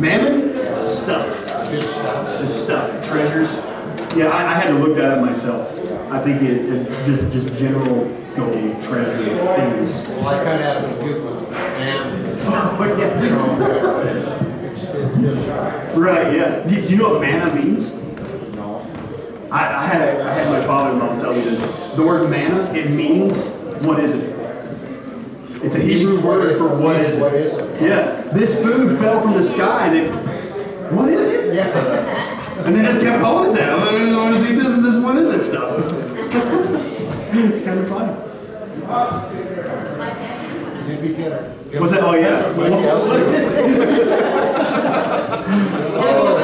Mammon? Stuff. Just stuff. Treasures. Yeah, I, I had to look that up myself. I think it, it just just general gold, treasures, things. Well, I kind of have to do with man. Oh, yeah. Right, yeah. Do, you know what manna means? no. I, I had I had my father-in-law tell me this. The word manna, it means what is it? It's a Hebrew word for what is What it? is it? Yeah. This food fell from the sky. And it, what is it? Yeah. And they just kept calling it that. I don't know what is it? This, this, what is it stuff? it's kind of funny. Did we get it? What's that? Oh yeah. Oh,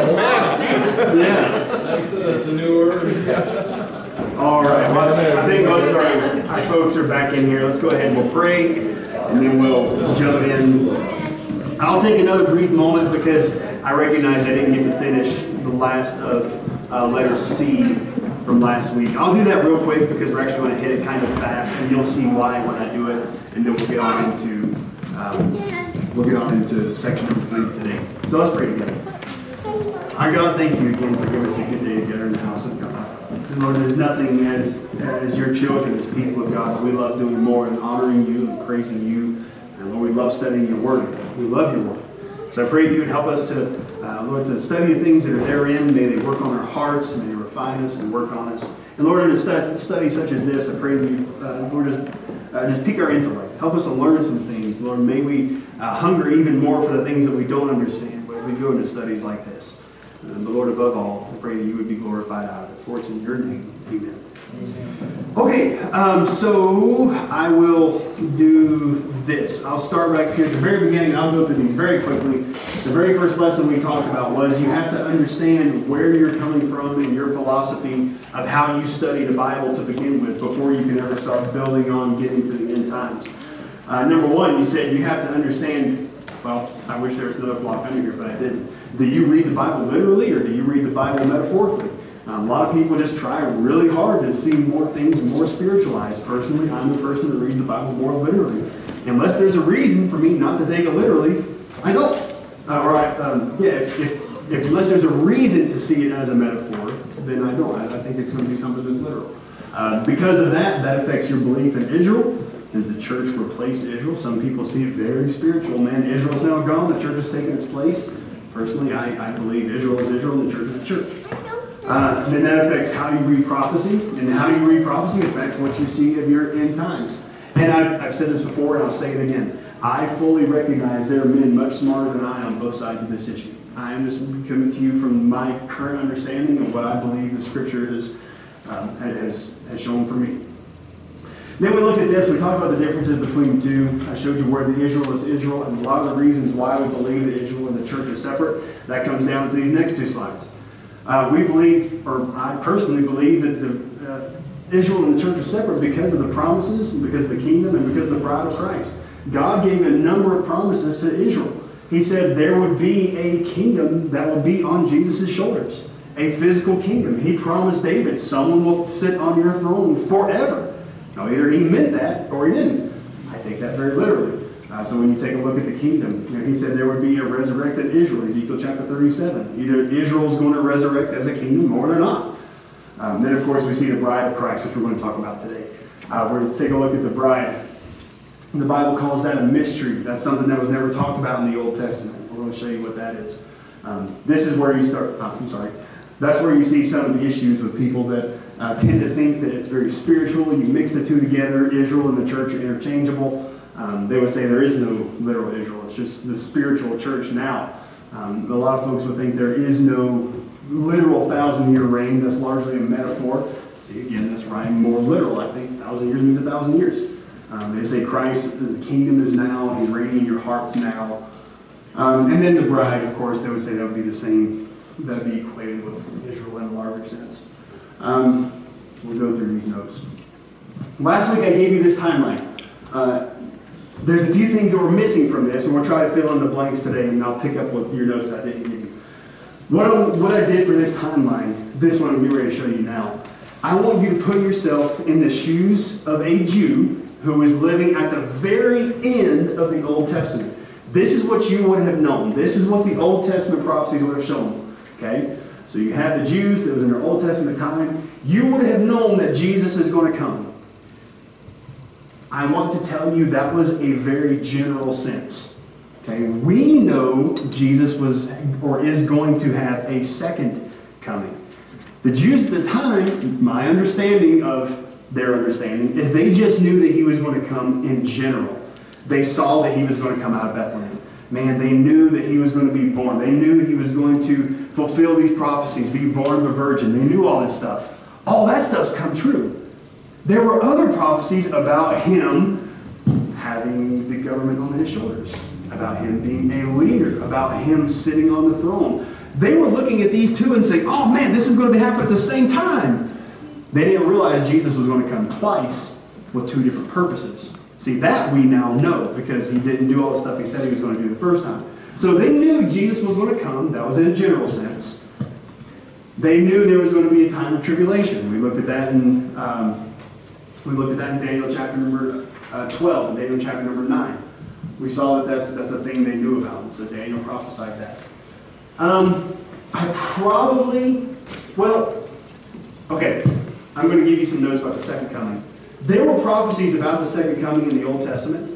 yeah. That's, that's a new word. All right. Well, I think most of our, our folks are back in here. Let's go ahead and we'll pray, and then we'll jump in. I'll take another brief moment because I recognize I didn't get to finish the last of uh, letter C from last week. I'll do that real quick because we're actually going to hit it kind of fast, and you'll see why when I do it, and then we'll get on into um, we'll get on into section number three today. So let's pray together. Our God, thank you again for giving us a good day together in the house of God. And Lord, there's nothing as as your children, as people of God, that we love doing more than honoring you and praising you. And Lord, we love studying your word. We love your word. So I pray that you would help us to, uh, Lord, to study the things that are therein. May they work on our hearts. May they refine us and work on us. And Lord, in a study such as this, I pray that you, uh, Lord, just, uh, just pique our intellect. Help us to learn some things. Lord, may we uh, hunger even more for the things that we don't understand as we go into studies like this. Uh, but Lord, above all, I pray that you would be glorified out of it. For it's in your name. Amen. Okay, um, so I will do this. I'll start right here at the very beginning. I'll go through these very quickly. The very first lesson we talked about was you have to understand where you're coming from in your philosophy of how you study the Bible to begin with before you can ever start building on getting to the end times. Uh, number one, you said you have to understand. Well, I wish there was another block under here, but I didn't. Do you read the Bible literally or do you read the Bible metaphorically? Um, a lot of people just try really hard to see more things more spiritualized. Personally, I'm the person that reads the Bible more literally. Unless there's a reason for me not to take it literally, I don't. Uh, or I, um, yeah, if, if, if unless there's a reason to see it as a metaphor, then I don't. I, I think it's going to be something that's literal. Uh, because of that, that affects your belief in Israel. Does the church replace Israel? Some people see it very spiritual. Man, Israel's now gone. The church has taken its place. Personally, I, I believe Israel is Israel and the church is the church. Uh, then that affects how you read prophecy, and how you read prophecy affects what you see of your end times. And I've, I've said this before, and I'll say it again. I fully recognize there are men much smarter than I on both sides of this issue. I am just coming to you from my current understanding of what I believe the Scripture has, um, has, has shown for me. Then we looked at this, we talked about the differences between the two. I showed you where the Israel is Israel, and a lot of the reasons why we believe that Israel and the church are separate. That comes down to these next two slides. Uh, we believe, or I personally believe, that the uh, Israel and the church are separate because of the promises, because of the kingdom, and because of the bride of Christ. God gave a number of promises to Israel. He said there would be a kingdom that would be on Jesus' shoulders, a physical kingdom. He promised David, someone will sit on your throne forever. Now, either he meant that or he didn't. I take that very literally. Uh, so when you take a look at the kingdom, you know, he said there would be a resurrected Israel, Ezekiel chapter 37. Either Israel's going to resurrect as a kingdom or they're not. Um, then, of course, we see the bride of Christ, which we're going to talk about today. Uh, we're going to take a look at the bride. The Bible calls that a mystery. That's something that was never talked about in the Old Testament. We're going to show you what that is. Um, this is where you start, oh, I'm sorry. That's where you see some of the issues with people that uh, tend to think that it's very spiritual. You mix the two together. Israel and the church are interchangeable. Um, they would say there is no literal Israel. It's just the spiritual church now. Um, a lot of folks would think there is no literal thousand year reign. That's largely a metaphor. See, again, that's rhyme more literal. I think thousand years means a thousand years. Um, they say Christ, the kingdom is now, he's reigning in your hearts now. Um, and then the bride, of course, they would say that would be the same, that would be equated with Israel in a larger sense. Um, we'll go through these notes. Last week I gave you this timeline. Uh, there's a few things that were missing from this, and we'll try to fill in the blanks today, and I'll pick up with your notes I didn't give you. What I, what I did for this timeline, this one I'm getting ready to show you now, I want you to put yourself in the shoes of a Jew who is living at the very end of the Old Testament. This is what you would have known. This is what the Old Testament prophecies would have shown. Okay? So you have the Jews that was in their Old Testament time. You would have known that Jesus is going to come. I want to tell you that was a very general sense. Okay? We know Jesus was or is going to have a second coming. The Jews at the time, my understanding of their understanding, is they just knew that he was going to come in general. They saw that he was going to come out of Bethlehem. Man, they knew that he was going to be born. They knew he was going to fulfill these prophecies, be born of a virgin. They knew all this stuff. All that stuff's come true. There were other prophecies about him having the government on his shoulders, about him being a leader, about him sitting on the throne. They were looking at these two and saying, oh man, this is going to happen at the same time. They didn't realize Jesus was going to come twice with two different purposes. See, that we now know because he didn't do all the stuff he said he was going to do the first time. So they knew Jesus was going to come. That was in a general sense. They knew there was going to be a time of tribulation. We looked at that in um, we looked at that in Daniel chapter number uh, 12 and Daniel chapter number 9. We saw that that's, that's a thing they knew about. So Daniel prophesied that. Um, I probably, well, okay, I'm going to give you some notes about the second coming. There were prophecies about the second coming in the Old Testament.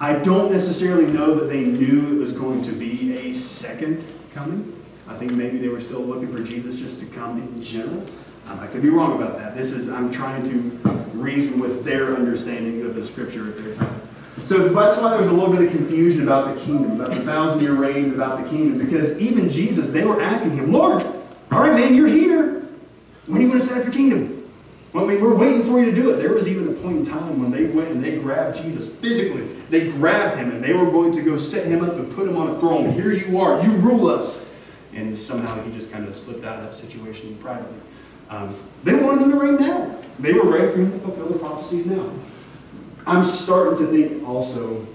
I don't necessarily know that they knew it was going to be a second coming. I think maybe they were still looking for Jesus just to come in general. Um, I could be wrong about that. This is, I'm trying to reason with their understanding of the scripture at their time. So that's why there was a little bit of confusion about the kingdom, about the thousand year reign, about the kingdom, because even Jesus, they were asking him, Lord, all right, man, you're here. When are you going to set up your kingdom? Well, I mean, we're waiting for you to do it. There was even a point in time when they went and they grabbed Jesus physically. They grabbed him and they were going to go set him up and put him on a throne. Here you are. You rule us. And somehow he just kind of slipped out of that situation privately. Um, they wanted him to reign now. They were ready for him to fulfill the prophecies now. I'm starting to think also,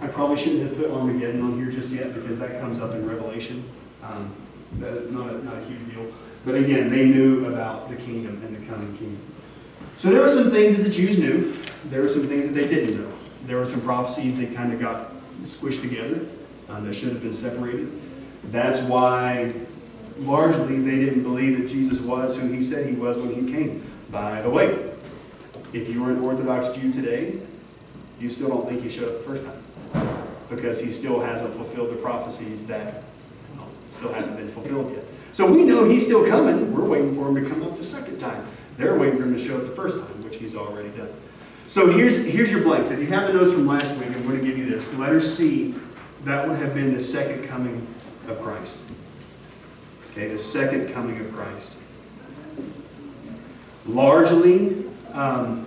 I probably shouldn't have put Armageddon on here just yet because that comes up in Revelation. Um, not, a, not a huge deal. But again, they knew about the kingdom and the coming kingdom. So there were some things that the Jews knew. There were some things that they didn't know. There were some prophecies that kind of got squished together um, that should have been separated. That's why largely they didn't believe that Jesus was who he said he was when he came. By the way, if you were an Orthodox Jew today, you still don't think he showed up the first time because he still hasn't fulfilled the prophecies that well, still haven't been fulfilled yet. So we know he's still coming. We're waiting for him to come up the second time. They're waiting for him to show up the first time, which he's already done. So here's, here's your blanks. If you have the notes from last week, I'm going to give you this. Letter C, that would have been the second coming of Christ. Okay, the second coming of Christ. Largely, um,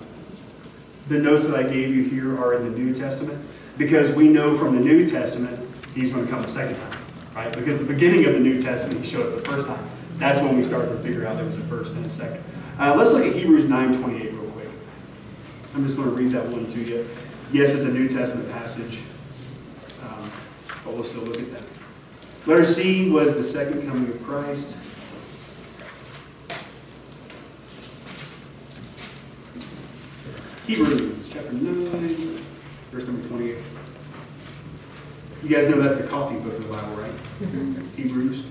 the notes that I gave you here are in the New Testament because we know from the New Testament he's going to come a second time, right? Because the beginning of the New Testament he showed up the first time. That's when we started to figure out there was a first and a second. Uh, let's look at Hebrews 9:28 real quick. I'm just going to read that one to you. Yes, it's a New Testament passage, um, but we'll still look at that. Letter C was the second coming of Christ. Hebrews chapter 9, verse number 28. You guys know that's the coffee book of the Bible, right? Hebrews.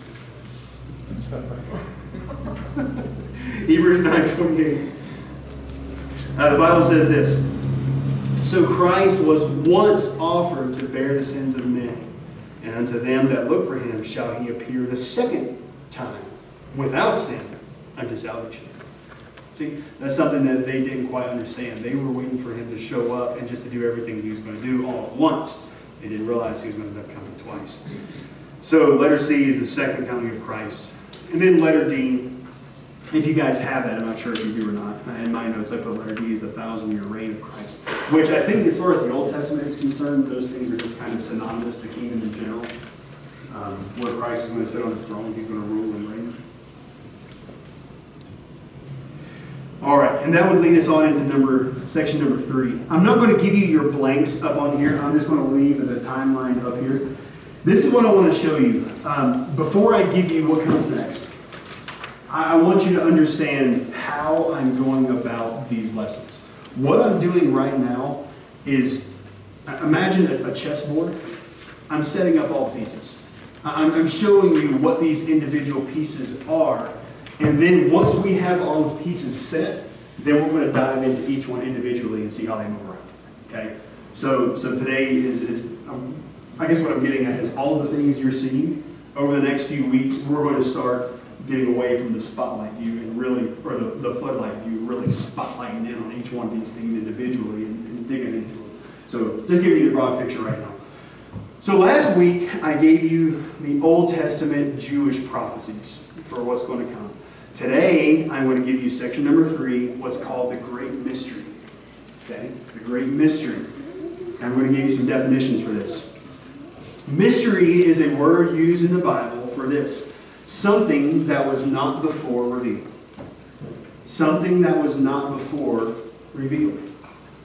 Hebrews 9:28. Uh, the Bible says this. So Christ was once offered to bear the sins of many, and unto them that look for him shall he appear the second time without sin unto salvation. See, that's something that they didn't quite understand. They were waiting for him to show up and just to do everything he was going to do all at once. They didn't realize he was going to end up coming twice. So letter C is the second coming of Christ. And then letter D, if you guys have that, I'm not sure if you do or not. In my notes, I put letter D is the thousand year reign of Christ. Which I think, as far as the Old Testament is concerned, those things are just kind of synonymous, the kingdom in general. Um, where Christ is going to sit on his throne, he's going to rule and reign. All right, and that would lead us on into number section number three. I'm not going to give you your blanks up on here. I'm just going to leave the timeline up here. This is what I want to show you. Um, before I give you what comes next, I, I want you to understand how I'm going about these lessons. What I'm doing right now is imagine a, chessboard, I'm setting up all the pieces. I'm showing you what these individual pieces are. And then once we have all the pieces set, then we're going to dive into each one individually and see how they move around. Okay? So, so today is, is um, I guess what I'm getting at is all the things you're seeing over the next few weeks, we're going to start getting away from the spotlight view and really, or the, the floodlight view, really spotlighting in on each one of these things individually and, and digging into them. So just giving you the broad picture right now. So last week, I gave you the Old Testament Jewish prophecies for what's going to come. Today, I'm going to give you section number three, what's called the Great Mystery. Okay? The Great Mystery. I'm going to give you some definitions for this. Mystery is a word used in the Bible for this something that was not before revealed. Something that was not before revealed.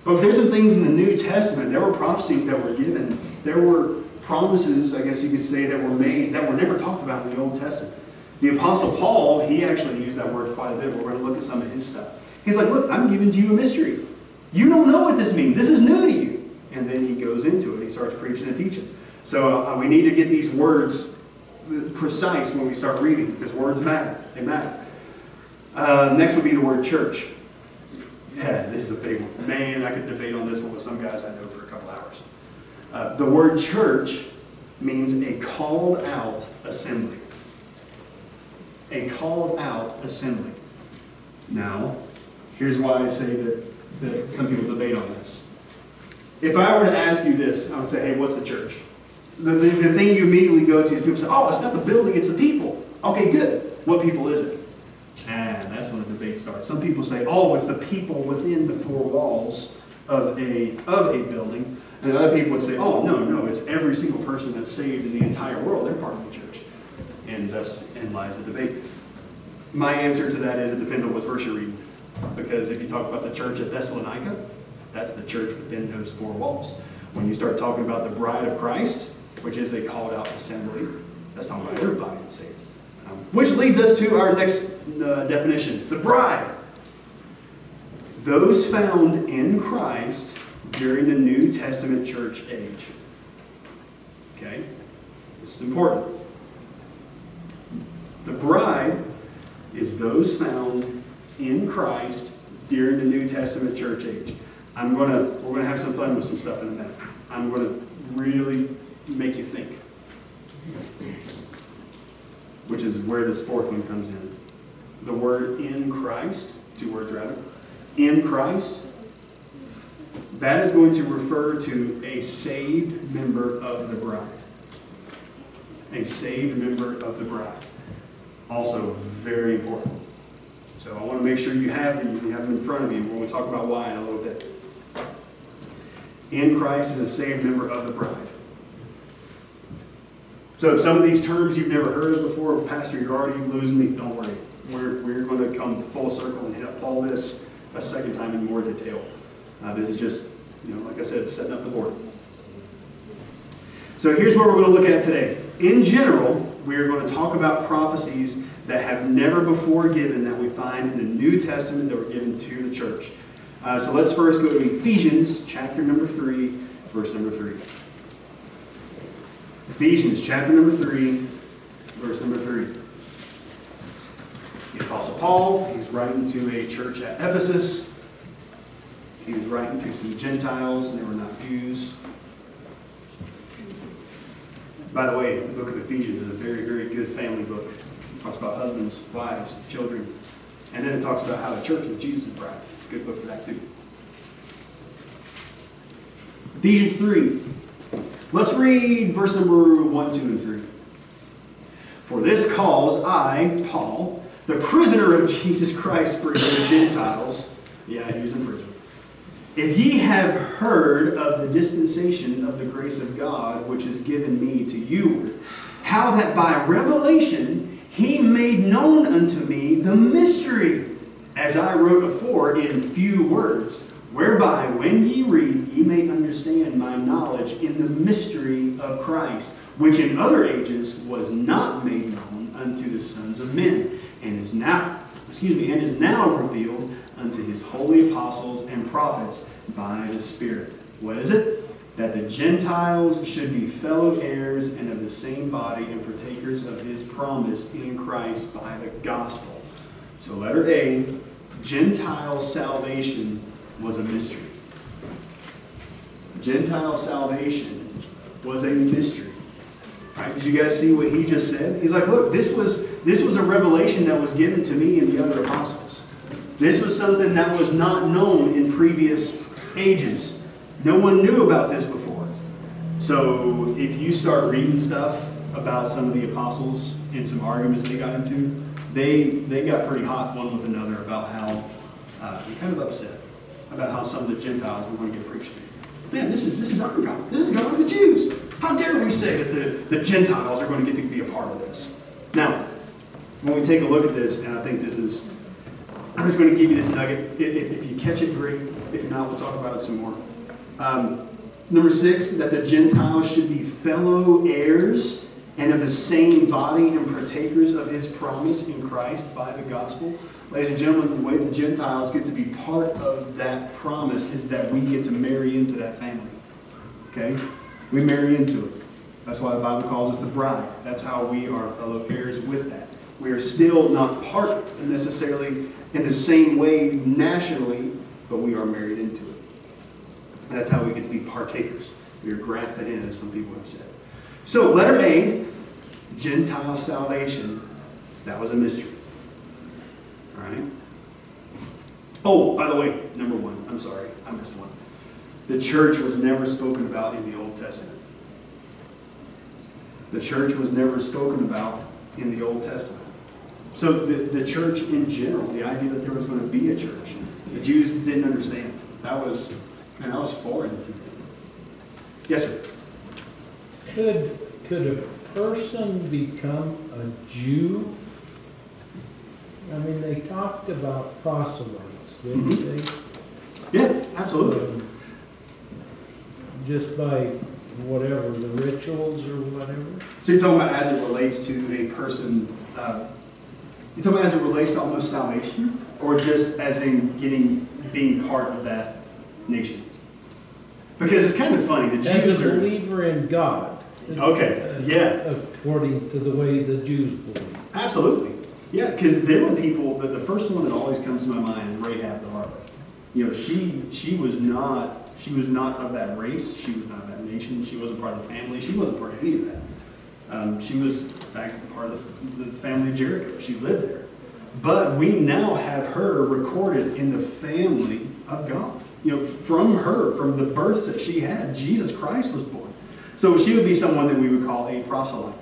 Folks, there's some things in the New Testament. There were prophecies that were given. There were promises, I guess you could say, that were made that were never talked about in the Old Testament. The Apostle Paul, he actually used that word quite a bit. We're going to look at some of his stuff. He's like, Look, I'm giving to you a mystery. You don't know what this means. This is new to you. And then he goes into it. He starts preaching and teaching. So uh, we need to get these words precise when we start reading because words matter. They matter. Uh, next would be the word church. Yeah, this is a big one. Man, I could debate on this one with some guys I know for a couple hours. Uh, the word church means a called out assembly. A called out assembly. Now, here's why I say that, that some people debate on this. If I were to ask you this, I would say, hey, what's the church? The, the, the thing you immediately go to is people say, oh, it's not the building, it's the people. Okay, good. What people is it? And that's when the debate starts. Some people say, oh, it's the people within the four walls of a, of a building. And other people would say, oh, no, no, it's every single person that's saved in the entire world. They're part of the church. And thus in lies the debate. My answer to that is it depends on what verse you're reading. Because if you talk about the church at Thessalonica, that's the church within those four walls. When you start talking about the bride of Christ, which is a called out assembly, that's talking about everybody that's saved. Um, which leads us to our next uh, definition the bride. Those found in Christ during the New Testament church age. Okay? This is important. The bride is those found in Christ during the New Testament church age. I'm gonna we're gonna have some fun with some stuff in a minute. I'm gonna really make you think. Which is where this fourth one comes in. The word in Christ, two words rather, in Christ, that is going to refer to a saved member of the bride. A saved member of the bride. Also, very important. So I want to make sure you have these, you have them in front of you when we talk about why in a little bit. In Christ is a saved member of the bride. So if some of these terms you've never heard of before, Pastor, you're already losing me, don't worry. We're, we're going to come full circle and hit up all this a second time in more detail. Uh, this is just, you know, like I said, setting up the board. So here's what we're going to look at today. In general, we are going to talk about prophecies that have never before given that we find in the New Testament that were given to the church. Uh, so let's first go to Ephesians chapter number 3, verse number 3. Ephesians chapter number 3, verse number 3. The Apostle Paul, he's writing to a church at Ephesus. He was writing to some Gentiles, and they were not Jews. By the way, the book of Ephesians is a very, very good family book. It talks about husbands, wives, children. And then it talks about how the church is Jesus' bride. It's a good book for that too. Ephesians 3. Let's read verse number 1, 2, and 3. For this cause I, Paul, the prisoner of Jesus Christ for you Gentiles, yeah, he was in prison. If ye have heard of the dispensation of the grace of God, which is given me to you, how that by revelation he made known unto me the mystery, as I wrote afore in few words, whereby when ye read, ye may understand my knowledge in the mystery of Christ, which in other ages was not made known unto the sons of men, and is now, excuse me, and is now revealed unto his holy apostles and prophets by the Spirit. What is it? that the Gentiles should be fellow heirs and of the same body and partakers of his promise in Christ by the gospel. So, letter A Gentile salvation was a mystery. Gentile salvation was a mystery. Right? Did you guys see what he just said? He's like, look, this was this was a revelation that was given to me and the other apostles. This was something that was not known in previous ages. No one knew about this before. So if you start reading stuff about some of the apostles and some arguments they got into, they they got pretty hot one with another about how uh, kind of upset about how some of the Gentiles were going to get preached to. Man, this is this is our God. This is God of the Jews. How dare we say that the, the Gentiles are going to get to be a part of this? Now, when we take a look at this, and I think this is, I'm just going to give you this nugget. If, you catch it, great. If not, we'll talk about it some more. Um, number six, that the Gentiles should be fellow heirs and of the same body and partakers of his promise in Christ by the gospel. Ladies and gentlemen, the way the Gentiles get to be part of that promise is that we get to marry into that family. Okay? We marry into it. That's why the Bible calls us the bride. That's how we are fellow heirs with that. We are still not part necessarily in the same way nationally, but we are married into it. That's how we get to be partakers. We are grafted in, as some people have said. So, letter A, Gentile salvation, that was a mystery. All right? Oh, by the way, number one, I'm sorry, I missed one. The church was never spoken about in the Old Testament. The church was never spoken about in the Old Testament. So the, the church in general, the idea that there was going to be a church, the Jews didn't understand. That was, man, that was foreign to them. Yes, sir. Could, could a person become a Jew? I mean, they talked about proselytes, didn't they? Yeah, absolutely. Um, Just by whatever, the rituals or whatever? So you're talking about as it relates to a person, uh, you're talking about as it relates to almost salvation, or just as in getting being part of that nation? Because it's kind of funny. The Jews As a are believer in God. Okay, yeah. According to the way the Jews believe. absolutely, yeah. Because there were people. that the first one that always comes to my mind is Rahab the harlot. You know, she she was not she was not of that race. She was not of that nation. She wasn't part of the family. She wasn't part of any of that. Um, she was, in fact, part of the family of Jericho. She lived there. But we now have her recorded in the family of God. You know, from her, from the birth that she had, Jesus Christ was born. So she would be someone that we would call a proselyte.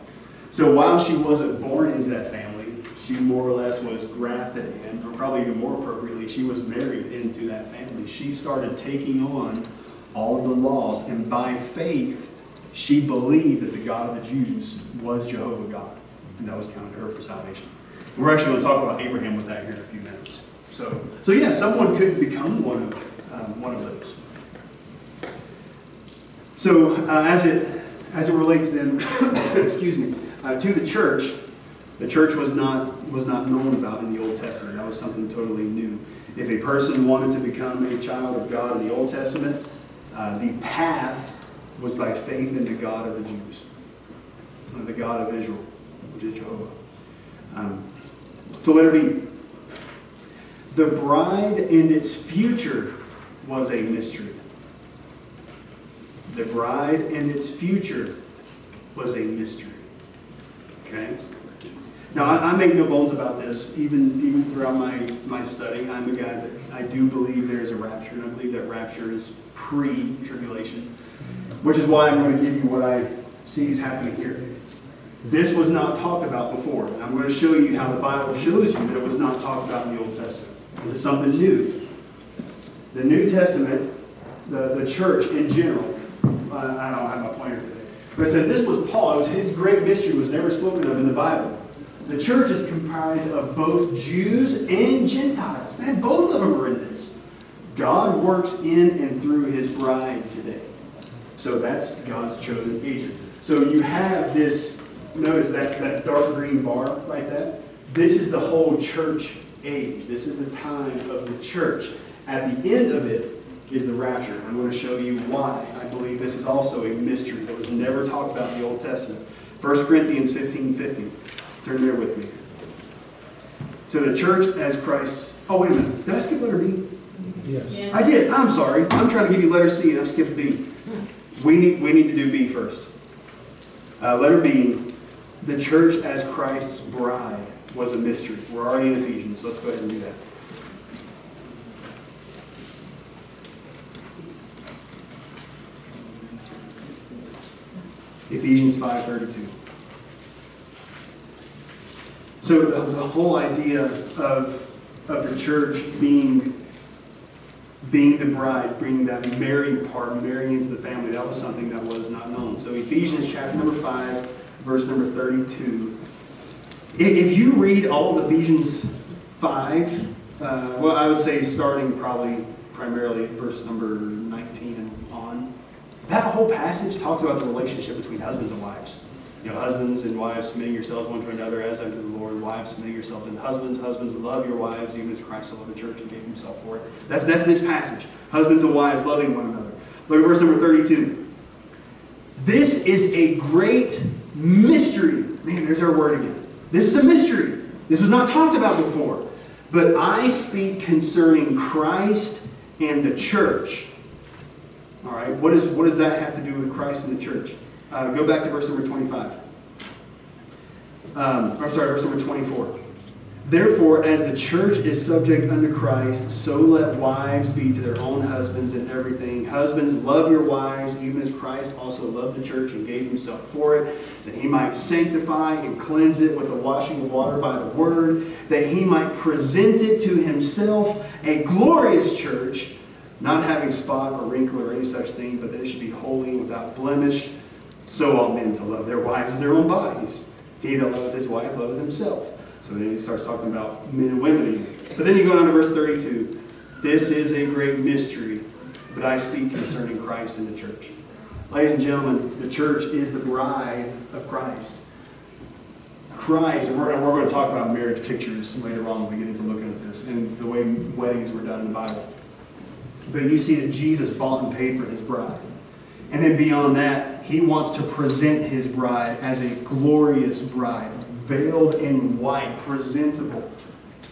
So while she wasn't born into that family, she more or less was grafted in, or probably even more appropriately, she was married into that family. She started taking on all of the laws, and by faith, she believed that the God of the Jews was Jehovah God, and that was counted to her for salvation. And we're actually going to talk about Abraham with that here in a few minutes. So, so yeah, someone could become one of um, one of those. So, uh, as it as it relates then, excuse me, uh, to the church, the church was not was not known about in the Old Testament. That was something totally new. If a person wanted to become a child of God in the Old Testament, uh, the path was by faith in the God of the Jews, the God of Israel, which is Jehovah. Um, so let it be. The bride and its future was a mystery. The bride and its future was a mystery. Okay? Now, I, I make no bones about this. Even, even throughout my, my study, I'm a guy that I do believe there is a rapture, and I believe that rapture is pre tribulation, which is why I'm going to give you what I see is happening here. This was not talked about before. And I'm going to show you how the Bible shows you that it was not talked about in the Old Testament. This is something new. The New Testament, the, the church in general, uh, I don't have my pointer today, but it says this was Paul. It was his great mystery was never spoken of in the Bible. The church is comprised of both Jews and Gentiles. Man, both of them are in this. God works in and through his bride today. So that's God's chosen agent. So you have this, notice that, that dark green bar right there? This is the whole church age. This is the time of the church. At the end of it, is the rapture. I'm going to show you why I believe this is also a mystery that was never talked about in the Old Testament. 1 Corinthians 15 50. Turn there with me. So the church as Christ. Oh, wait a minute. Did I skip letter B? Yes. I did. I'm sorry. I'm trying to give you letter C and I skipped B. We need, we need to do B first. Uh, letter B, the church as Christ's bride was a mystery. We're already in Ephesians, so let's go ahead and do that. Ephesians 5.32. So the, the whole idea of, of the church being being the bride, bringing that married part, marrying into the family, that was something that was not known. So Ephesians chapter number 5, verse number 32. If you read all of Ephesians 5, uh, well, I would say starting probably primarily verse number 19 and on, that whole passage talks about the relationship between husbands and wives. You know, husbands and wives submitting yourselves one to another as unto the Lord. Wives submitting yourselves unto husbands. Husbands love your wives even as Christ loved the church and gave himself for it. That's, that's this passage. Husbands and wives loving one another. Look at verse number 32. This is a great mystery. Man, there's our word again. This is a mystery. This was not talked about before. But I speak concerning Christ and the church. All right, what, is, what does that have to do with Christ and the church? Uh, go back to verse number 25. Um, I'm sorry, verse number 24. Therefore, as the church is subject unto Christ, so let wives be to their own husbands in everything. Husbands, love your wives, even as Christ also loved the church and gave himself for it, that he might sanctify and cleanse it with the washing of water by the word, that he might present it to himself a glorious church, not having spot or wrinkle or any such thing, but that it should be holy and without blemish. So ought men to love their wives as their own bodies. He that loveth his wife loveth himself. So then he starts talking about men and women again. But then you go down to verse 32. This is a great mystery, but I speak concerning Christ and the church. Ladies and gentlemen, the church is the bride of Christ. Christ, and we're, we're going to talk about marriage pictures later on when we get into looking at this and the way weddings were done in the Bible. But you see that Jesus bought and paid for his bride. And then beyond that, he wants to present his bride as a glorious bride, veiled in white, presentable.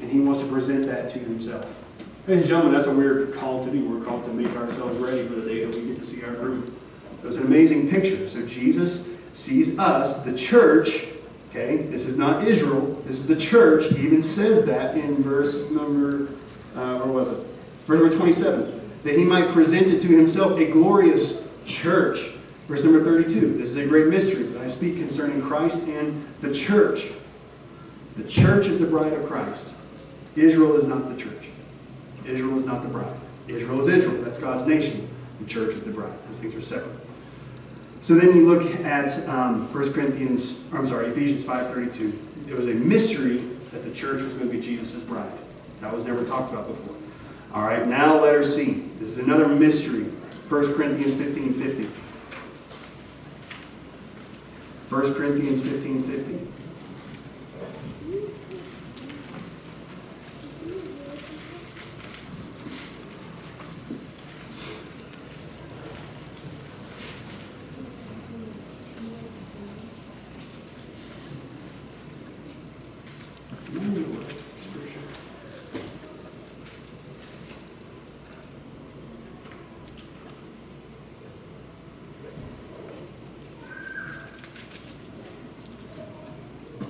And he wants to present that to himself. Ladies and gentlemen, that's what we're called to do. We're called to make ourselves ready for the day that we get to see our groom. It was an amazing picture. So Jesus sees us, the church. Okay, this is not Israel. This is the church. He even says that in verse number, uh, where was it? Verse number 27. That he might present it to himself a glorious church. Verse number 32. This is a great mystery, but I speak concerning Christ and the church. The church is the bride of Christ. Israel is not the church. Israel is not the bride. Israel is Israel. That's God's nation. The church is the bride. Those things are separate. So then you look at um, 1 Corinthians, I'm sorry, Ephesians 5.32. It was a mystery that the church was going to be Jesus' bride. That was never talked about before. All right, now letter C. This is another mystery. 1 Corinthians 15.50. 1 Corinthians 15.50. Scripture.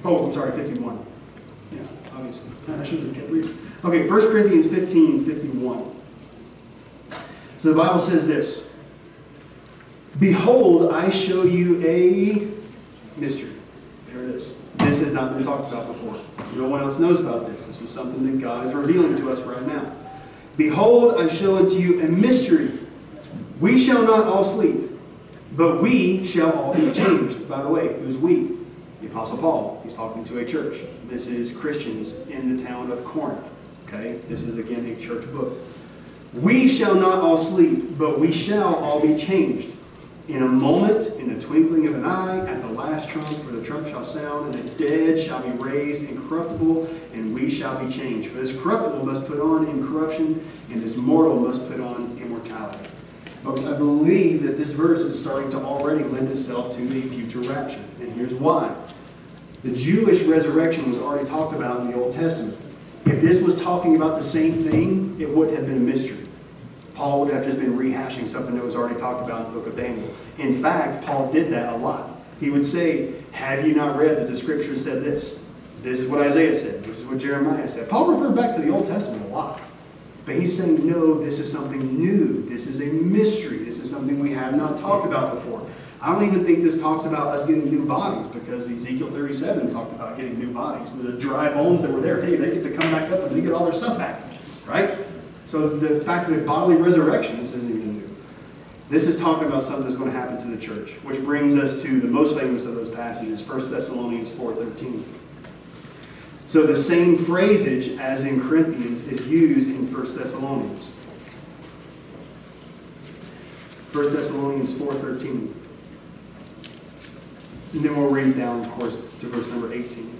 Oh, I'm sorry, 51. Yeah, obviously. I should have just kept reading. Okay, 1 Corinthians 15, 51. So the Bible says this Behold, I show you a mystery. There it is. This has not been talked about before. No one else knows about this. This is something that God is revealing to us right now. Behold, I show unto you a mystery. We shall not all sleep, but we shall all be changed. By the way, who's we? Apostle Paul. He's talking to a church. This is Christians in the town of Corinth. Okay? This is again a church book. We shall not all sleep, but we shall all be changed. In a moment, in the twinkling of an eye, at the last trump, for the trump shall sound, and the dead shall be raised incorruptible, and we shall be changed. For this corruptible must put on incorruption, and this mortal must put on immortality. Folks, I believe that this verse is starting to already lend itself to the future rapture. And here's why. The Jewish resurrection was already talked about in the Old Testament. If this was talking about the same thing, it wouldn't have been a mystery. Paul would have just been rehashing something that was already talked about in the book of Daniel. In fact, Paul did that a lot. He would say, Have you not read that the scripture said this? This is what Isaiah said. This is what Jeremiah said. Paul referred back to the Old Testament a lot. But he's saying, No, this is something new. This is a mystery. This is something we have not talked about before. I don't even think this talks about us getting new bodies because Ezekiel 37 talked about getting new bodies. The dry bones that were there, hey, they get to come back up and they get all their stuff back. Right? So the fact that bodily resurrection, this isn't even new. This is talking about something that's going to happen to the church, which brings us to the most famous of those passages, 1 Thessalonians 4.13. So the same phrasage as in Corinthians is used in 1 Thessalonians. 1 Thessalonians 4.13. And then we'll read down, of course, to verse number 18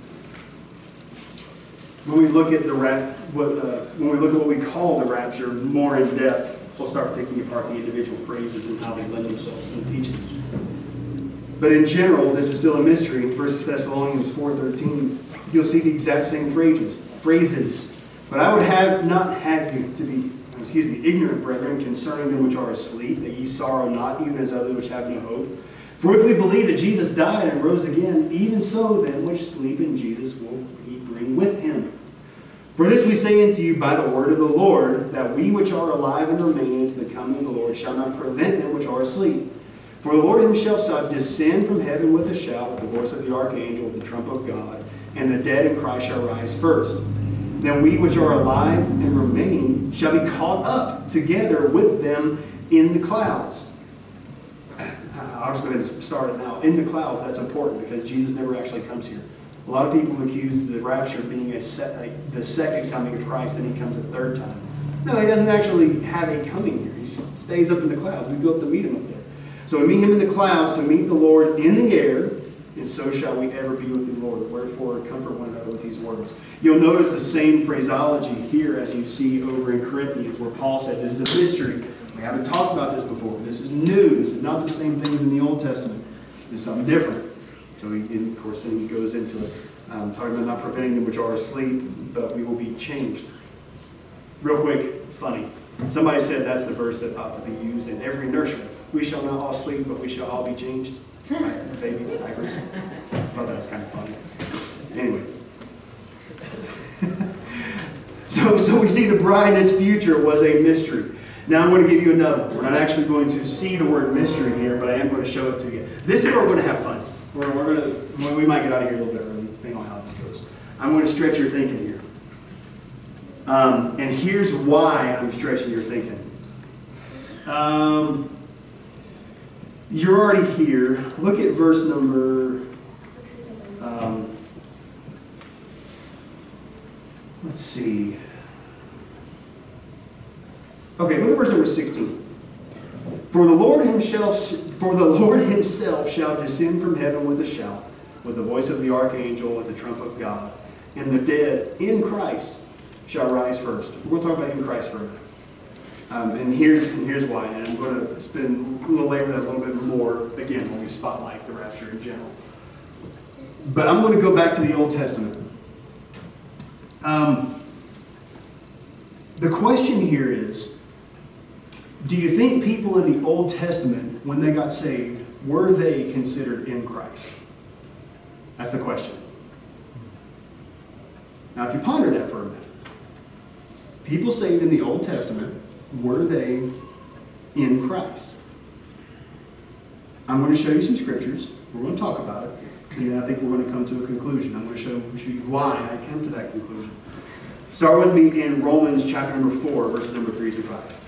when we look at the rap, what, when we look at what we call the rapture more in depth, we'll start picking apart the individual phrases and how they lend themselves to the teaching. But in general, this is still a mystery. 1 Thessalonians 4.13, you'll see the exact same phrases. phrases. But I would have not have you to be, excuse me, ignorant, brethren, concerning them which are asleep, that ye sorrow not, even as others which have no hope. For if we believe that Jesus died and rose again, even so them which sleep in Jesus will he bring with him. For this we say unto you by the word of the Lord, that we which are alive and remain unto the coming of the Lord shall not prevent them which are asleep. For the Lord himself shall descend from heaven with a shout, with the voice of the archangel, with the trump of God, and the dead in Christ shall rise first. Then we which are alive and remain shall be caught up together with them in the clouds. I'll just go ahead and start it now. In the clouds, that's important because Jesus never actually comes here. A lot of people accuse the rapture of being a like the second coming of Christ, and he comes a third time. No, he doesn't actually have a coming here. He stays up in the clouds. We go up to meet him up there. So we meet him in the clouds to meet the Lord in the air, and so shall we ever be with the Lord. Wherefore, comfort one another with these words. You'll notice the same phraseology here as you see over in Corinthians, where Paul said, This is a mystery. We haven't talked about this before. This is new. This is not the same thing as in the Old Testament. It's something different. So, he, and of course, then he goes into it, um, talking about not preventing them which are asleep, but we will be changed. Real quick, funny. Somebody said that's the verse that ought to be used in every nursery. We shall not all sleep, but we shall all be changed. Right? Babies, diapers. I thought that was kind of funny. Anyway. so, so we see the bride and its future was a mystery. Now I'm going to give you another. We're not actually going to see the word mystery here, but I am going to show it to you. This is where we're going to have fun. We're, we're going to, we might get out of here a little bit early, depending on how this goes. I'm going to stretch your thinking here. Um, and here's why I'm stretching your thinking. Um, you're already here. Look at verse number. Um, let's see. Okay, look at verse number 16. For the Lord himself, for the Lord himself shall descend from heaven with a shout, with the voice of the archangel, with the trump of God, and the dead in Christ shall rise first. We're going to talk about in Christ first. Um, and here's and here's why. And I'm going to spend a little labor that a little bit more again when we spotlight the rapture in general. But I'm going to go back to the Old Testament. Um, the question here is do you think people in the Old Testament, when they got saved, were they considered in Christ? That's the question. Now, if you ponder that for a minute, people saved in the Old Testament, were they in Christ? I'm going to show you some scriptures. We're going to talk about it. And then I think we're going to come to a conclusion. I'm going to show, you why I came to that conclusion. Start with me in Romans chapter number 4, verses number 3 through 5.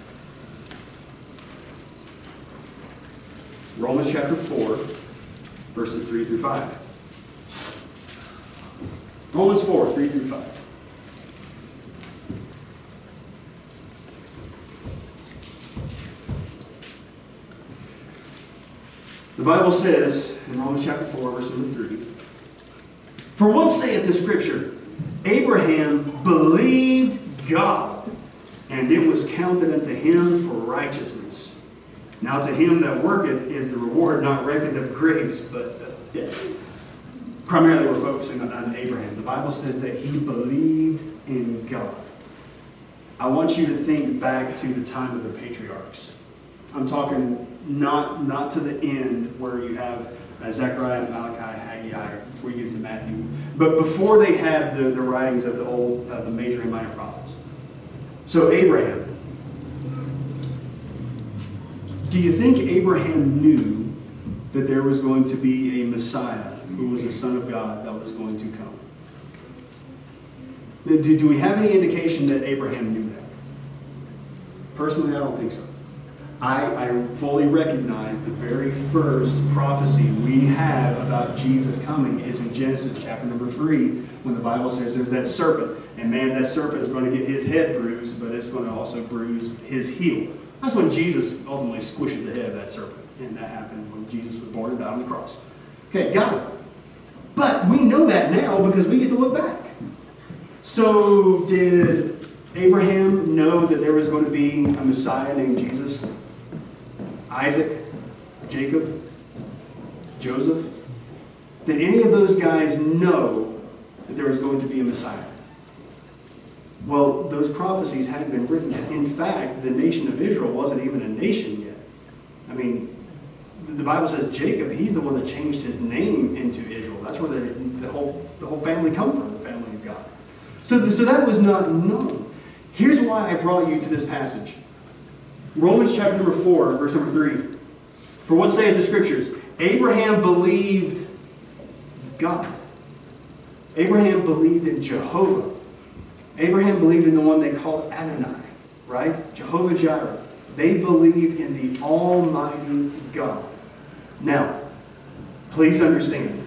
Romans chapter 4, verses 3 through 5. Romans 4, 3 through 5. The Bible says in Romans chapter 4, verse number 3 For what saith the scripture? Abraham believed God, and it was counted unto him for righteousness. Now to him that worketh is the reward not reckoned of grace, but of debt. Primarily, we're focusing on, on Abraham. The Bible says that he believed in God. I want you to think back to the time of the patriarchs. I'm talking not, not to the end where you have uh, Zechariah, Malachi, Haggai, before you get to Matthew, but before they had the, the writings of the old, uh, the major and minor prophets. So Abraham. Do you think Abraham knew that there was going to be a Messiah who was a Son of God that was going to come? Do, do we have any indication that Abraham knew that? Personally, I don't think so. I, I fully recognize the very first prophecy we have about Jesus coming is in Genesis chapter number 3, when the Bible says there's that serpent. And man, that serpent is going to get his head bruised, but it's going to also bruise his heel. That's when Jesus ultimately squishes the head of that serpent. And that happened when Jesus was born and died on the cross. Okay, got it. But we know that now because we get to look back. So, did Abraham know that there was going to be a Messiah named Jesus? Isaac, Jacob, Joseph? Did any of those guys know that there was going to be a Messiah? Well, those prophecies hadn't been written yet. In fact, the nation of Israel wasn't even a nation yet. I mean, the Bible says Jacob, he's the one that changed his name into Israel. That's where the, the, whole, the whole family come from, the family of God. So, so that was not known. Here's why I brought you to this passage. Romans chapter number 4, verse number 3. For what saith the scriptures? Abraham believed God. Abraham believed in Jehovah. Abraham believed in the one they called Adonai, right? Jehovah Jireh. They believed in the Almighty God. Now, please understand,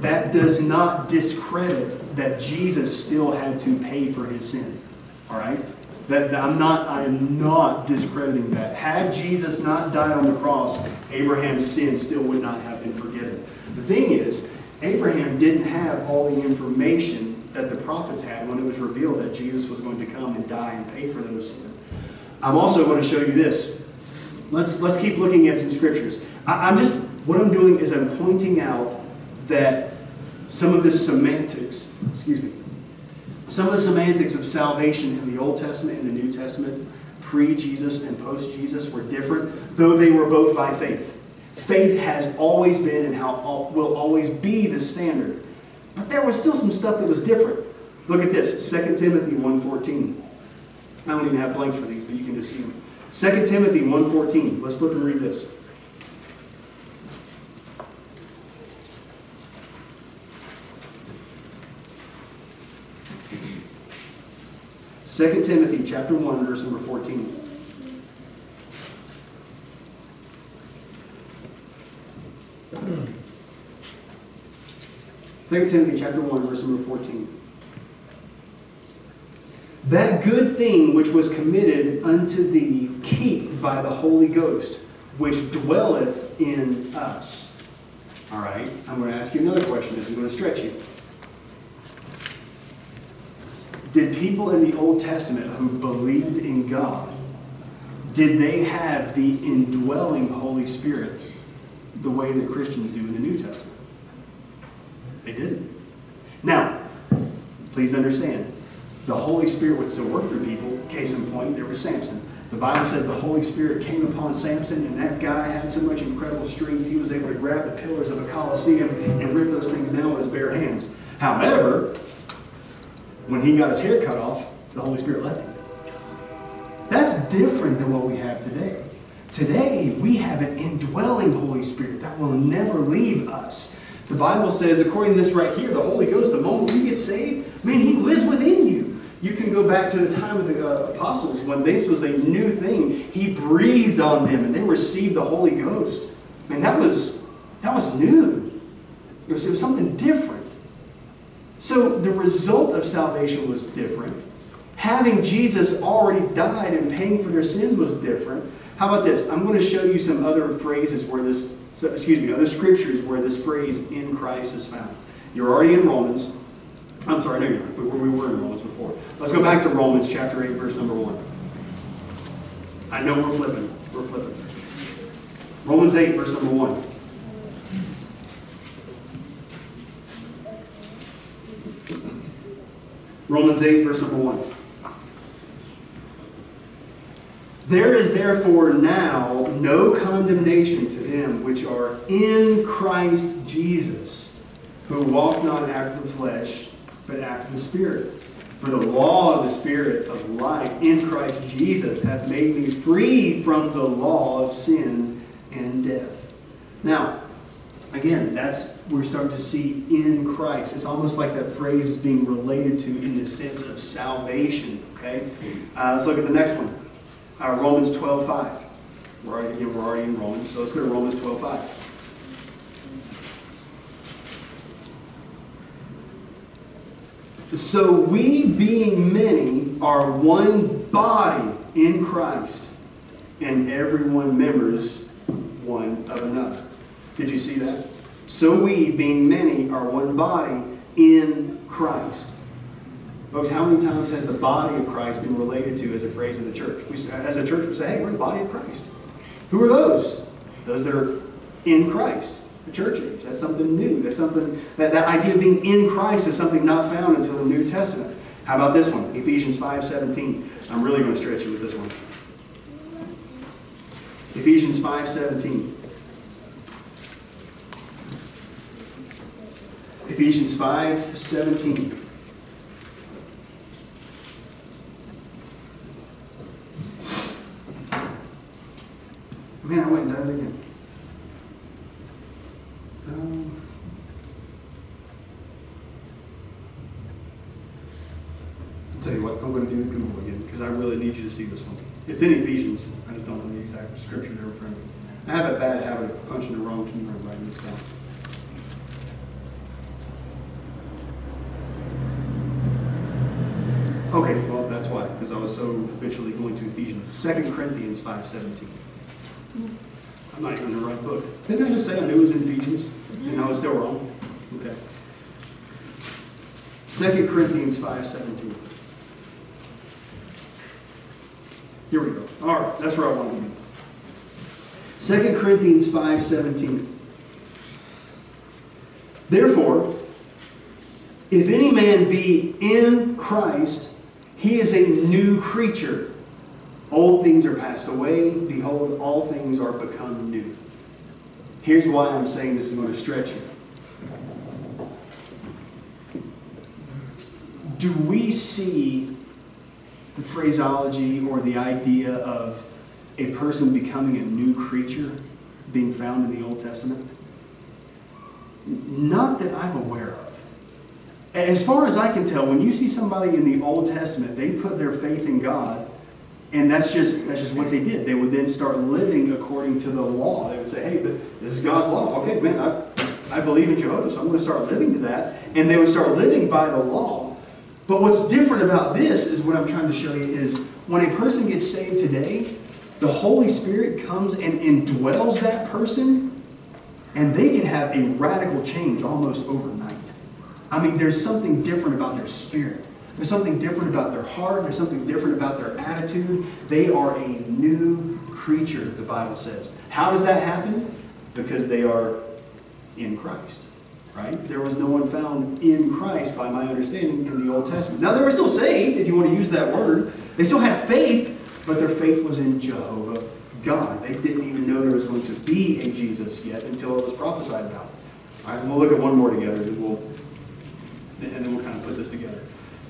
that does not discredit that Jesus still had to pay for his sin. All right? That, that I'm not I am not discrediting that. Had Jesus not died on the cross, Abraham's sin still would not have been forgiven. The thing is, Abraham didn't have all the information that the prophets had when it was revealed that Jesus was going to come and die and pay for those sins. I'm also going to show you this. Let's let's keep looking at some scriptures. I, I'm just what I'm doing is I'm pointing out that some of the semantics, excuse me, some of the semantics of salvation in the Old Testament and the New Testament, pre Jesus and post Jesus, were different, though they were both by faith. Faith has always been and how will always be the standard. But there was still some stuff that was different. Look at this, 2 Timothy 1.14. I don't even have blanks for these, but you can just see them. 2 Timothy 1.14. Let's flip and read this. Second Timothy chapter 1, verse number 14. Second Timothy chapter 1, verse number 14. That good thing which was committed unto thee keep by the Holy Ghost, which dwelleth in us. All right, I'm going to ask you another question. This is going to stretch you. Did people in the Old Testament who believed in God, did they have the indwelling Holy Spirit the way that Christians do in the New Testament? They didn't. Now, please understand, the Holy Spirit would still work through people. Case in point, there was Samson. The Bible says the Holy Spirit came upon Samson, and that guy had so much incredible strength, he was able to grab the pillars of a Colosseum and rip those things down with his bare hands. However, when he got his hair cut off, the Holy Spirit left him. That's different than what we have today. Today, we have an indwelling Holy Spirit that will never leave us. The Bible says, according to this right here, the Holy Ghost, the moment you get saved, man, He lives within you. You can go back to the time of the uh, apostles when this was a new thing. He breathed on them and they received the Holy Ghost. Man, that was that was new. It was, it was something different. So the result of salvation was different. Having Jesus already died and paying for their sins was different. How about this? I'm going to show you some other phrases where this so, excuse me, other scriptures where this phrase in Christ is found. You're already in Romans. I'm sorry, no, you're not. We were, we were in Romans before. Let's go back to Romans chapter 8, verse number 1. I know we're flipping. We're flipping. Romans 8, verse number 1. Romans 8, verse number 1. There is therefore now no condemnation to them which are in Christ Jesus, who walk not after the flesh, but after the Spirit. For the law of the Spirit of life in Christ Jesus hath made me free from the law of sin and death. Now, again, that's we're starting to see in Christ. It's almost like that phrase is being related to in the sense of salvation. Okay, uh, let's look at the next one. Uh, Romans 12, 5. We're already, again, we're already in Romans, so let's go to Romans 12, 5. So we, being many, are one body in Christ, and everyone members one of another. Did you see that? So we, being many, are one body in Christ. Folks, how many times has the body of Christ been related to as a phrase in the church? We, as a church, we say, hey, we're the body of Christ. Who are those? Those that are in Christ, the church age. That's something new. That's something, that, that idea of being in Christ is something not found until the New Testament. How about this one? Ephesians 5.17. I'm really going to stretch you with this one. Ephesians 5.17. Ephesians 5.17. Man, I went and done it again. Um, I'll tell you what, I'm going to do the Google again because I really need you to see this one. It's in Ephesians. I just don't know the exact scripture they're referring to. I have a bad habit of punching the wrong key when I'm writing this down. Okay, well, that's why, because I was so habitually going to Ephesians. 2 Corinthians 5.17. I'm not even in the right book. Didn't I just say I knew it was in Ephesians? And I was still wrong? Okay. 2 Corinthians 5.17. Here we go. All right, that's where I want to be. 2 Corinthians 5.17. Therefore, if any man be in Christ, he is a new creature. Old things are passed away. Behold, all things are become new. Here's why I'm saying this is going to stretch you. Do we see the phraseology or the idea of a person becoming a new creature being found in the Old Testament? Not that I'm aware of. As far as I can tell, when you see somebody in the Old Testament, they put their faith in God, and that's just that's just what they did. They would then start living according to the law. They would say, "Hey, this, this is God's law. Okay, man, I, I believe in Jehovah, so I'm going to start living to that." And they would start living by the law. But what's different about this is what I'm trying to show you is when a person gets saved today, the Holy Spirit comes and indwells that person, and they can have a radical change almost overnight. I mean, there's something different about their spirit. There's something different about their heart. There's something different about their attitude. They are a new creature, the Bible says. How does that happen? Because they are in Christ, right? There was no one found in Christ, by my understanding, in the Old Testament. Now, they were still saved, if you want to use that word. They still had faith, but their faith was in Jehovah God. They didn't even know there was going to be a Jesus yet until it was prophesied about. All right, we'll look at one more together. We'll and then we'll kind of put this together.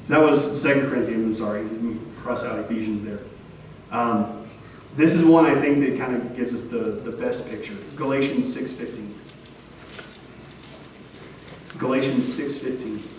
So that was Second Corinthians, I'm sorry, cross out Ephesians there. Um, this is one I think that kind of gives us the, the best picture. Galatians 6.15. Galatians 6.15.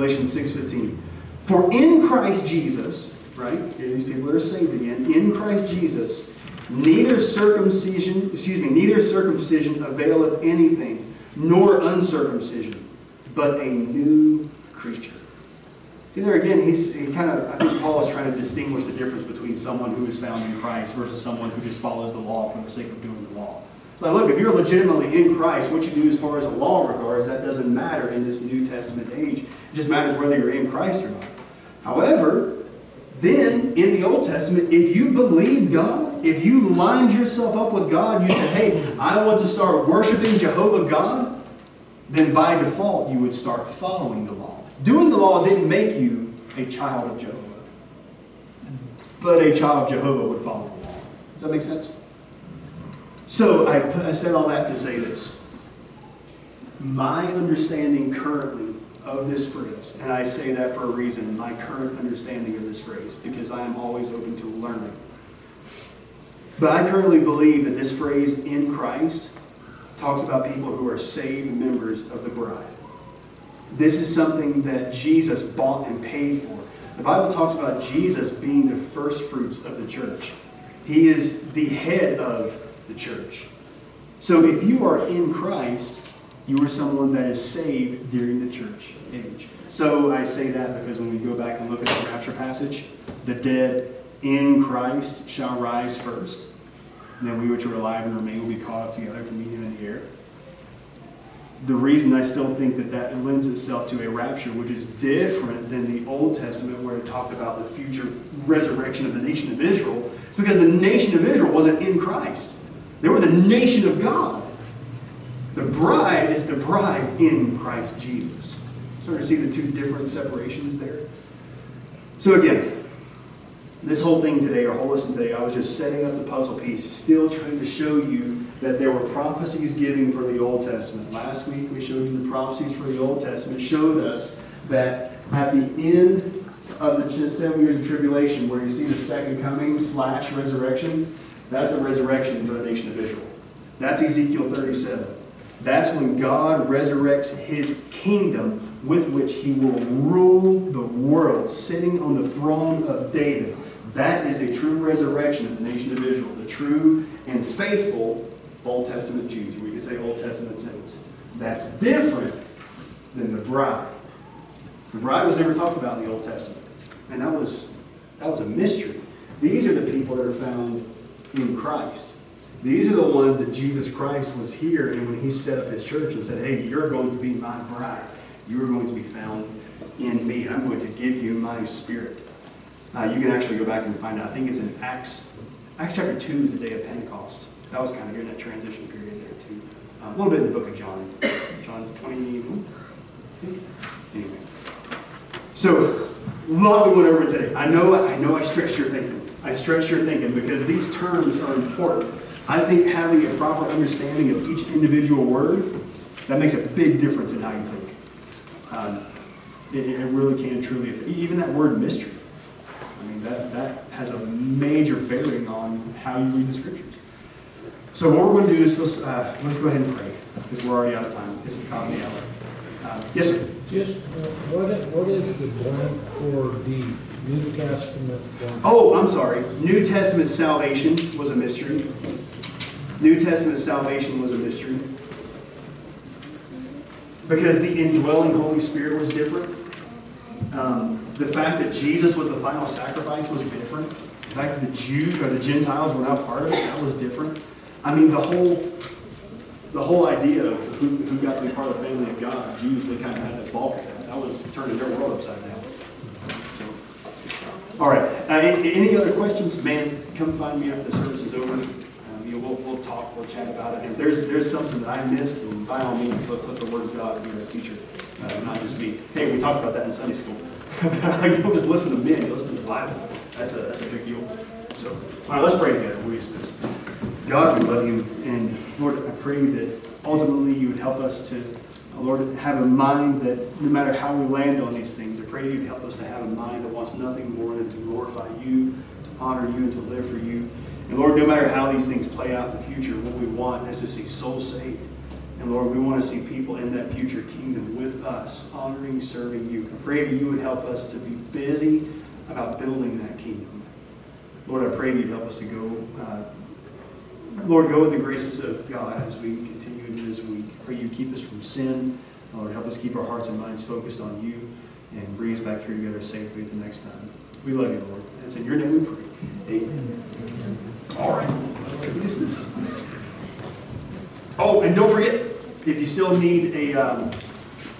Galatians 6.15. For in Christ Jesus, right, these people are saved again, in Christ Jesus, Neither circumcision, excuse me, neither circumcision availeth anything, nor uncircumcision, but a new creature. See there again, he's he kind of I think Paul is trying to distinguish the difference between someone who is found in Christ versus someone who just follows the law for the sake of doing the law. So look, if you're legitimately in Christ, what you do as far as the law regards, that doesn't matter in this New Testament age. It just matters whether you're in Christ or not. However, then in the Old Testament, if you believed God, if you lined yourself up with God, you said, hey, I want to start worshiping Jehovah God, then by default you would start following the law. Doing the law didn't make you a child of Jehovah. But a child of Jehovah would follow the law. Does that make sense? So I, I said all that to say this. My understanding currently of this phrase, and I say that for a reason, my current understanding of this phrase, because I am always open to learning. But I currently believe that this phrase, in Christ, talks about people who are saved members of the bride. This is something that Jesus bought and paid for. The Bible talks about Jesus being the first fruits of the church. He is the head of the church. So if you are in Christ, you are someone that is saved during the church age. So I say that because when we go back and look at the rapture passage, the dead in Christ shall rise first. And then we which are alive and remain will be caught up together to meet him in the air the reason I still think that that lends itself to a rapture, which is different than the Old Testament, where it talked about the future resurrection of the nation of Israel, is because the nation of Israel wasn't in Christ. They were the nation of God. The bride is the bride in Christ Jesus. Starting to see the two different separations there. So again, this whole thing today, our whole lesson today, I was just setting up the puzzle piece, still trying to show you that there were prophecies given for the Old Testament. Last week we showed you the prophecies for the Old Testament, showed us that at the end of the seven years of tribulation, where you see the second coming slash resurrection, that's the resurrection for the nation of Israel. That's Ezekiel 37. That's when God resurrects his kingdom with which he will rule the world, sitting on the throne of David. That is a true resurrection of the nation of Israel, the true and faithful Old Testament Jews. We could say Old Testament saints. That's different than the bride. The bride was never talked about in the Old Testament. And that was that was a mystery. These are the people that are found in Christ. These are the ones that Jesus Christ was here, and when he set up his church and said, Hey, you're going to be my bride. You are going to be found in me. I'm going to give you my spirit. Uh, you can actually go back and find out. I think it's in Acts. Acts chapter 2 is the day of Pentecost. That was kind of during that transition period there, too. Um, a little bit in the book of John. John 21, Anyway. So, a lot we went over today. I know, I know I stretched your thinking. I stretched your thinking because these terms are important. I think having a proper understanding of each individual word, that makes a big difference in how you think. Um, it, it really can truly, even that word mystery. I mean, that, that has a major bearing on how you read the scriptures. So what we're going to do is let's, uh, let's go ahead and pray because we're already out of time. It's the top of the hour. Uh, yes, sir. Just, uh, What what is the blank for the New Testament blank? Oh, I'm sorry. New Testament salvation was a mystery. New Testament salvation was a mystery. Because the indwelling Holy Spirit was different. Um, the fact that Jesus was the final sacrifice was different. The fact that the Jews or the Gentiles were not part of it, that was different. I mean, the whole the whole idea of who, who got to be part of the family of God, Jews, they kind of had that bulk of that. That was turning their world upside down. So, all right. Uh, any, any other questions, man? Come find me after the service is over. We'll, we'll talk, we'll chat about it. And if there's there's something that I missed, then by all means, let's let the Word of God be our teacher, uh, not just me. Hey, we talked about that in Sunday school. you don't just listen to men, you listen to the Bible. That's a that's a big deal. So, all right, let's pray together. We dismiss. God, we love you, and Lord, I pray that ultimately you would help us to, uh, Lord, have a mind that no matter how we land on these things, I pray you'd help us to have a mind that wants nothing more than to glorify you, to honor you, and to live for you. And Lord, no matter how these things play out in the future, what we want is to see souls saved. And Lord, we want to see people in that future kingdom with us, honoring, serving you. I pray that you would help us to be busy about building that kingdom. Lord, I pray that you'd help us to go, uh, Lord, go with the graces of God as we continue into this week. Pray you keep us from sin. Lord, help us keep our hearts and minds focused on you and bring us back here together safely the next time. We love you, Lord. And it's in your name we pray. Amen. Amen. All right. Be dismissed. Oh, and don't forget, if you still need a um,